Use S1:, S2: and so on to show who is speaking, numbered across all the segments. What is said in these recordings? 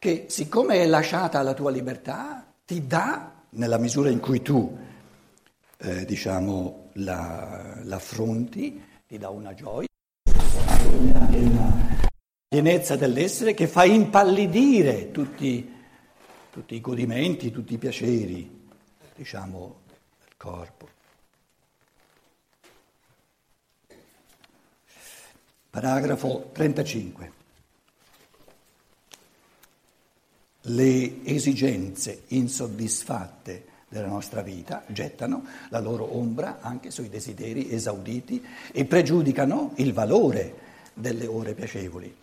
S1: che siccome è lasciata alla tua libertà, ti dà, nella misura in cui tu, eh, diciamo, la, l'affronti, ti dà una gioia, una pienezza dell'essere che fa impallidire tutti, tutti i godimenti, tutti i piaceri, diciamo, del corpo. Paragrafo 35. Le esigenze insoddisfatte della nostra vita gettano la loro ombra anche sui desideri esauditi e pregiudicano il valore delle ore piacevoli.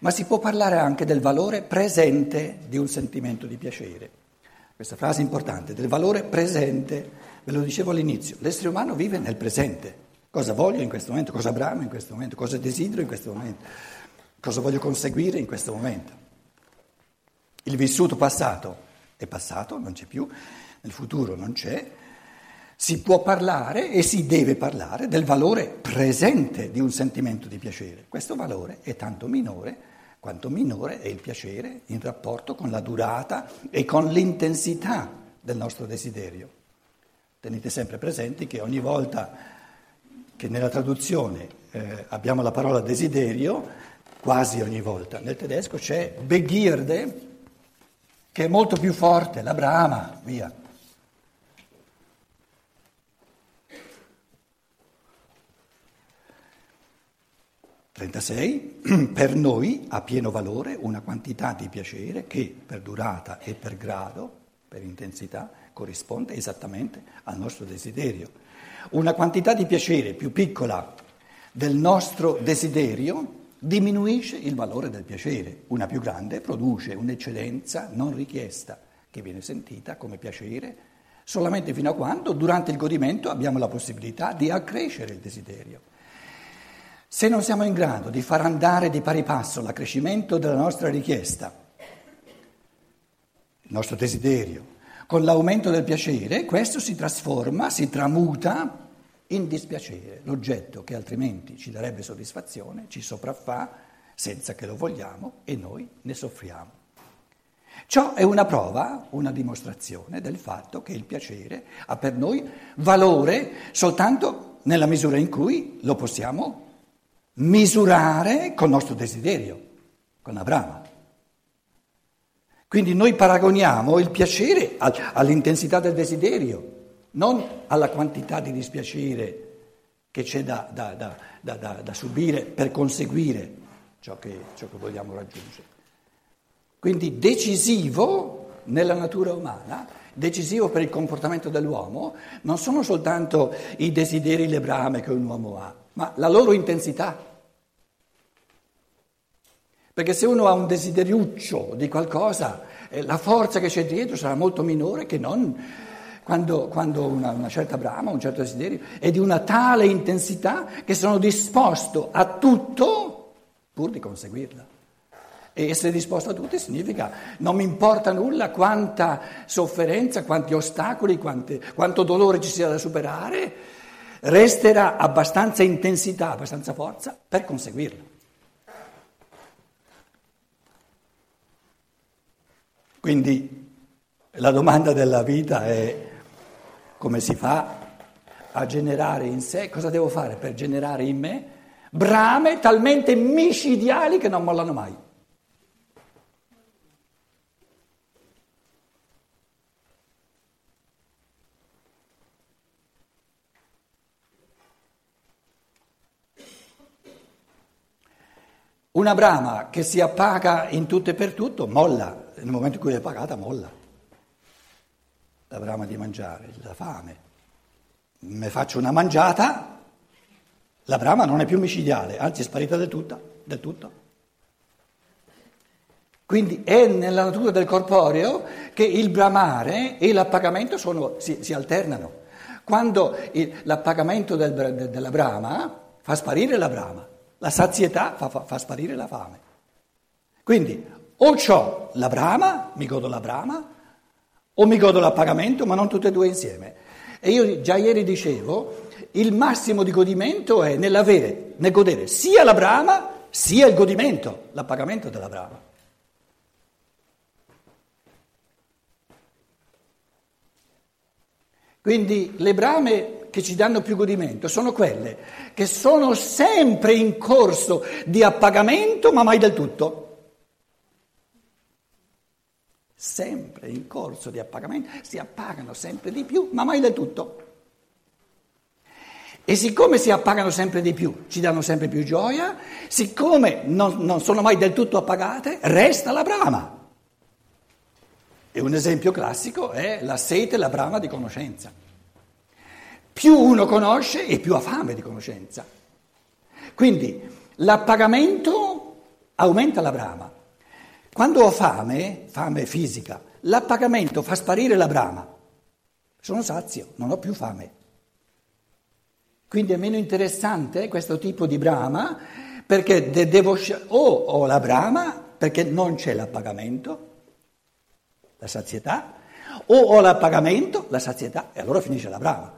S1: Ma si può parlare anche del valore presente di un sentimento di piacere. Questa frase è importante, del valore presente, ve lo dicevo all'inizio, l'essere umano vive nel presente. Cosa voglio in questo momento, cosa bramo in questo momento, cosa desidero in questo momento, cosa voglio conseguire in questo momento. Il vissuto passato è passato, non c'è più, nel futuro non c'è. Si può parlare e si deve parlare del valore presente di un sentimento di piacere. Questo valore è tanto minore quanto minore è il piacere in rapporto con la durata e con l'intensità del nostro desiderio. Tenete sempre presenti che ogni volta che nella traduzione eh, abbiamo la parola desiderio, quasi ogni volta. Nel tedesco c'è Begierde, che è molto più forte, la brama, via. Trentasei, per noi ha pieno valore una quantità di piacere che per durata e per grado, per intensità, corrisponde esattamente al nostro desiderio. Una quantità di piacere più piccola del nostro desiderio diminuisce il valore del piacere, una più grande produce un'eccedenza non richiesta che viene sentita come piacere solamente fino a quando durante il godimento abbiamo la possibilità di accrescere il desiderio. Se non siamo in grado di far andare di pari passo l'accrescimento della nostra richiesta, il nostro desiderio, con l'aumento del piacere, questo si trasforma, si tramuta in dispiacere. L'oggetto che altrimenti ci darebbe soddisfazione ci sopraffà senza che lo vogliamo e noi ne soffriamo. Ciò è una prova, una dimostrazione del fatto che il piacere ha per noi valore soltanto nella misura in cui lo possiamo misurare col nostro desiderio, con la brama. Quindi noi paragoniamo il piacere all'intensità del desiderio, non alla quantità di dispiacere che c'è da, da, da, da subire per conseguire ciò che, ciò che vogliamo raggiungere. Quindi decisivo nella natura umana, decisivo per il comportamento dell'uomo, non sono soltanto i desideri, le brame che un uomo ha, ma la loro intensità. Perché se uno ha un desideriuccio di qualcosa, eh, la forza che c'è dietro sarà molto minore che non quando, quando una, una, certa brama, un certo desiderio è di una tale intensità che sono disposto a tutto pur di conseguirla. E essere disposto a tutto significa non mi importa nulla quanta sofferenza, quanti ostacoli, quante, quanto dolore ci sia da superare, resterà abbastanza intensità, abbastanza forza per conseguirla. Quindi la domanda della vita è come si fa a generare in sé, cosa devo fare per generare in me brame talmente micidiali che non mollano mai. Una brama che si appaga in tutto e per tutto molla nel momento in cui è pagata molla. La brama di mangiare, la fame. Me faccio una mangiata, la brama non è più micidiale, anzi è sparita del, tutta, del tutto. Quindi è nella natura del corporeo che il bramare e l'appagamento sono, si, si, alternano. Quando il, l'appagamento del, della brama fa sparire la brama, la sazietà fa, fa, fa sparire la fame. Quindi o ho la brama, mi godo la brama, o mi godo l'appagamento, ma non tutte e due insieme. E io già ieri dicevo, il massimo di godimento è nell'avere, nel godere sia la brama, sia il godimento, l'appagamento della brama. Quindi le brame che ci danno più godimento sono quelle che sono sempre in corso di appagamento, ma mai del tutto. Sempre in corso di appagamento, si appagano sempre di più, ma mai del tutto. E siccome si appagano sempre di più, ci danno sempre più gioia, siccome non, non sono mai del tutto appagate, resta la brama. E un esempio classico è la sete, la brama di conoscenza. Più uno conosce e più ha fame di conoscenza. Quindi l'appagamento aumenta la brama. Quando ho fame, fame fisica, l'appagamento fa sparire la brama. Sono sazio, non ho più fame. Quindi è meno interessante questo tipo di brama perché devo o ho la brama perché non c'è l'appagamento la sazietà, o ho l'appagamento, la sazietà, e allora finisce la brama.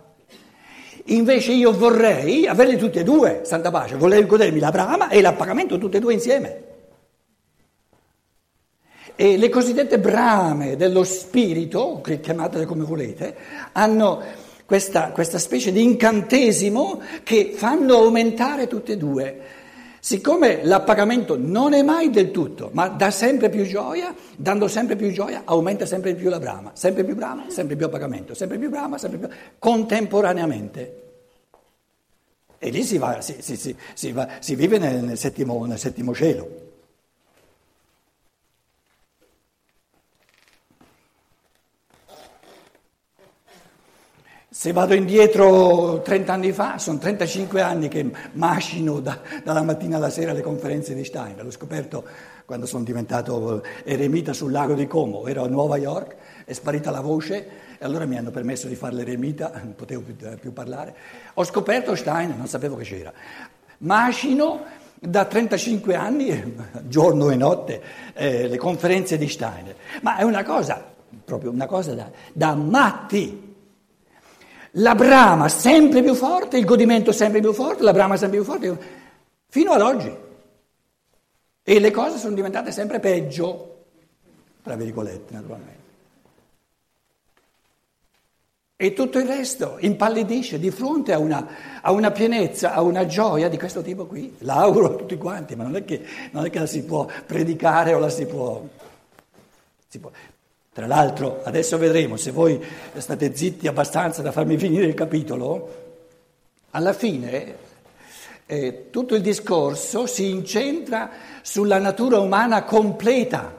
S1: Invece io vorrei averli tutti e due, santa pace, vorrei godermi la brama e l'appagamento tutti e due insieme. E le cosiddette brame dello spirito, chiamatele come volete, hanno questa, questa specie di incantesimo che fanno aumentare tutte e due. Siccome l'appagamento non è mai del tutto, ma dà sempre più gioia, dando sempre più gioia aumenta sempre più la brama, sempre più brama, sempre più appagamento, sempre più brama, sempre più contemporaneamente. E lì si, va, si, si, si va, vive nel, nel, settimo, nel settimo cielo. Se vado indietro 30 anni fa, sono 35 anni che macino da, dalla mattina alla sera le conferenze di Stein. L'ho scoperto quando sono diventato eremita sul lago di Como, ero a Nuova York, è sparita la voce e allora mi hanno permesso di fare l'eremita, non potevo più, più parlare. Ho scoperto Stein, non sapevo che c'era. Macino da 35 anni, giorno e notte, eh, le conferenze di Steiner. Ma è una cosa, proprio una cosa da, da matti la brama sempre più forte, il godimento sempre più forte, la brama sempre più forte, fino ad oggi. E le cose sono diventate sempre peggio, tra virgolette naturalmente. E tutto il resto impallidisce di fronte a una, a una pienezza, a una gioia di questo tipo qui. L'auguro a tutti quanti, ma non è che, non è che la si può predicare o la si può... Si può tra l'altro, adesso vedremo, se voi state zitti abbastanza da farmi finire il capitolo, alla fine eh, tutto il discorso si incentra sulla natura umana completa.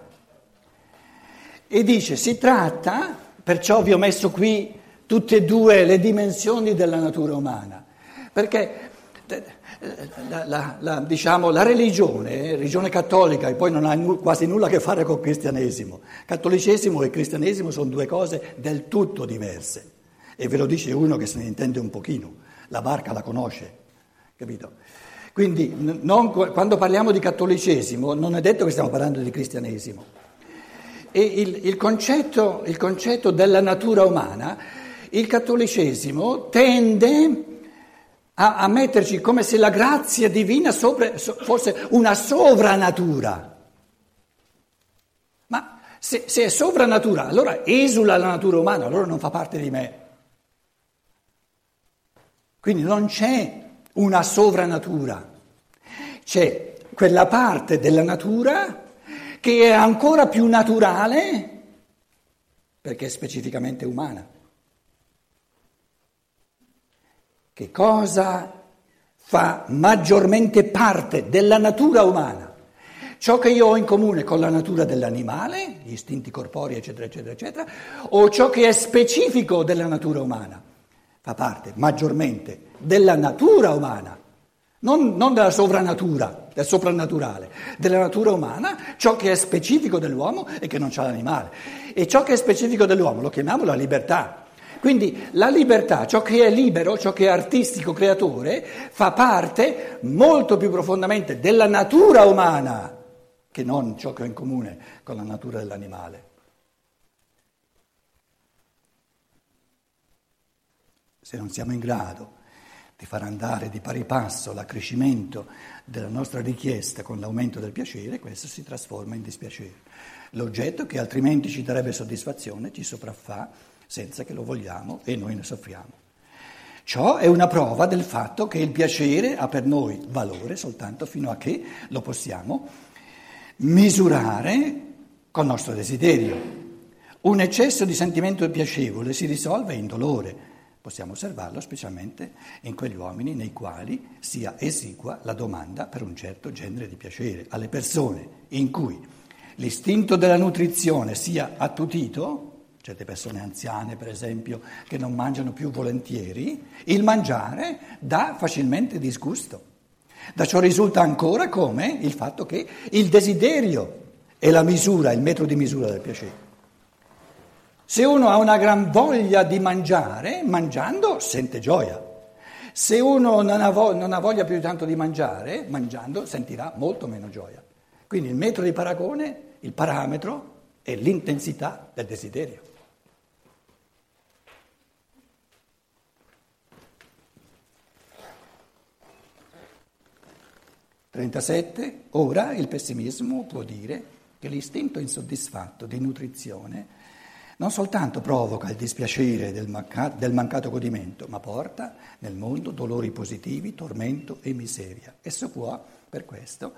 S1: E dice si tratta, perciò vi ho messo qui tutte e due le dimensioni della natura umana, perché la, la, la, diciamo, la religione, religione cattolica, e poi non ha nu- quasi nulla a che fare col cristianesimo. Cattolicesimo e cristianesimo sono due cose del tutto diverse. E ve lo dice uno che se ne intende un pochino, la barca la conosce, capito? Quindi non, quando parliamo di cattolicesimo non è detto che stiamo parlando di cristianesimo. E il, il, concetto, il concetto della natura umana, il cattolicesimo tende a, a metterci come se la grazia divina sopra, fosse una sovranatura. Ma se, se è sovranatura, allora esula la natura umana, allora non fa parte di me. Quindi non c'è una sovranatura, c'è quella parte della natura che è ancora più naturale perché è specificamente umana. Che cosa fa maggiormente parte della natura umana. Ciò che io ho in comune con la natura dell'animale, gli istinti corporei, eccetera, eccetera, eccetera, o ciò che è specifico della natura umana, fa parte maggiormente della natura umana, non, non della sovranatura, del soprannaturale, della natura umana, ciò che è specifico dell'uomo e che non c'ha l'animale. E ciò che è specifico dell'uomo lo chiamiamo la libertà. Quindi la libertà, ciò che è libero, ciò che è artistico, creatore, fa parte molto più profondamente della natura umana che non ciò che ho in comune con la natura dell'animale. Se non siamo in grado di far andare di pari passo l'accrescimento della nostra richiesta con l'aumento del piacere, questo si trasforma in dispiacere. L'oggetto che altrimenti ci darebbe soddisfazione ci sopraffa senza che lo vogliamo e noi ne soffriamo. Ciò è una prova del fatto che il piacere ha per noi valore soltanto fino a che lo possiamo misurare col nostro desiderio. Un eccesso di sentimento piacevole si risolve in dolore. Possiamo osservarlo specialmente in quegli uomini nei quali sia esigua la domanda per un certo genere di piacere. Alle persone in cui l'istinto della nutrizione sia attutito, certe persone anziane per esempio che non mangiano più volentieri, il mangiare dà facilmente disgusto. Da ciò risulta ancora come il fatto che il desiderio è la misura, il metro di misura del piacere. Se uno ha una gran voglia di mangiare, mangiando sente gioia. Se uno non ha, vo- non ha voglia più tanto di mangiare, mangiando sentirà molto meno gioia. Quindi il metro di paragone, il parametro, è l'intensità del desiderio. 37. Ora il pessimismo può dire che l'istinto insoddisfatto di nutrizione non soltanto provoca il dispiacere del, manca- del mancato godimento, ma porta nel mondo dolori positivi, tormento e miseria. Esso può, per questo,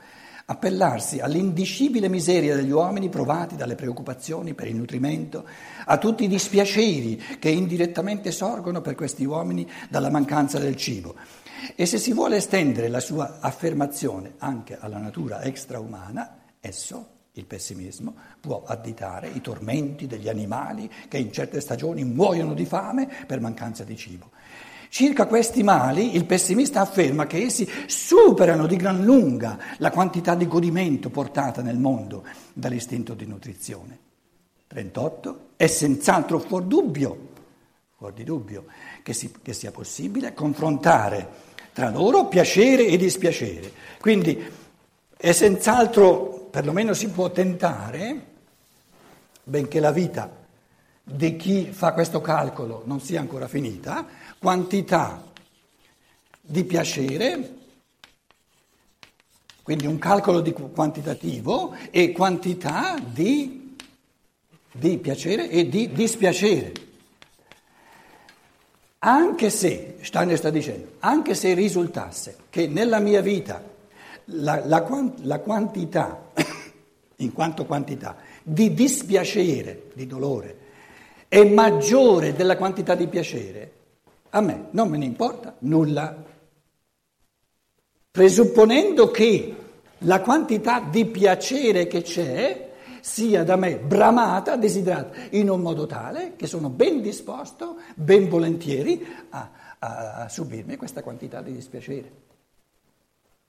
S1: appellarsi all'indicibile miseria degli uomini provati dalle preoccupazioni per il nutrimento, a tutti i dispiaceri che indirettamente sorgono per questi uomini dalla mancanza del cibo. E se si vuole estendere la sua affermazione anche alla natura extraumana, esso, il pessimismo, può additare i tormenti degli animali che in certe stagioni muoiono di fame per mancanza di cibo. Circa questi mali il pessimista afferma che essi superano di gran lunga la quantità di godimento portata nel mondo dall'istinto di nutrizione. 38. È senz'altro fuori dubbio, fuori di dubbio che, si, che sia possibile confrontare tra loro piacere e dispiacere. Quindi è senz'altro, perlomeno si può tentare, benché la vita di chi fa questo calcolo non sia ancora finita, quantità di piacere, quindi un calcolo di quantitativo e quantità di, di piacere e di dispiacere. Anche se, Steiner sta dicendo, anche se risultasse che nella mia vita la, la, la quantità, in quanto quantità, di dispiacere, di dolore, è maggiore della quantità di piacere, a me non me ne importa nulla. Presupponendo che la quantità di piacere che c'è sia da me bramata, desiderata, in un modo tale che sono ben disposto, ben volentieri a, a, a subirmi questa quantità di dispiacere.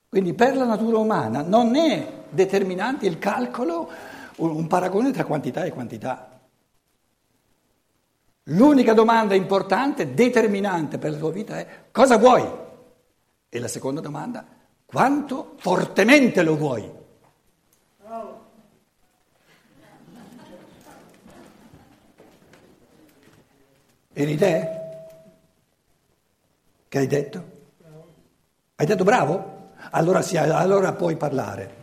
S1: Quindi per la natura umana non è determinante il calcolo, un, un paragone tra quantità e quantità. L'unica domanda importante, determinante per la tua vita è cosa vuoi? E la seconda domanda, quanto fortemente lo vuoi? Eri te? Che hai detto? Hai detto bravo? Allora, sì, allora puoi parlare.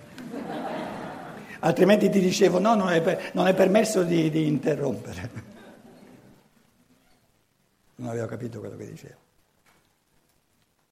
S1: Altrimenti ti dicevo no, non è, per, non è permesso di, di interrompere. Non avevo capito quello che dicevo.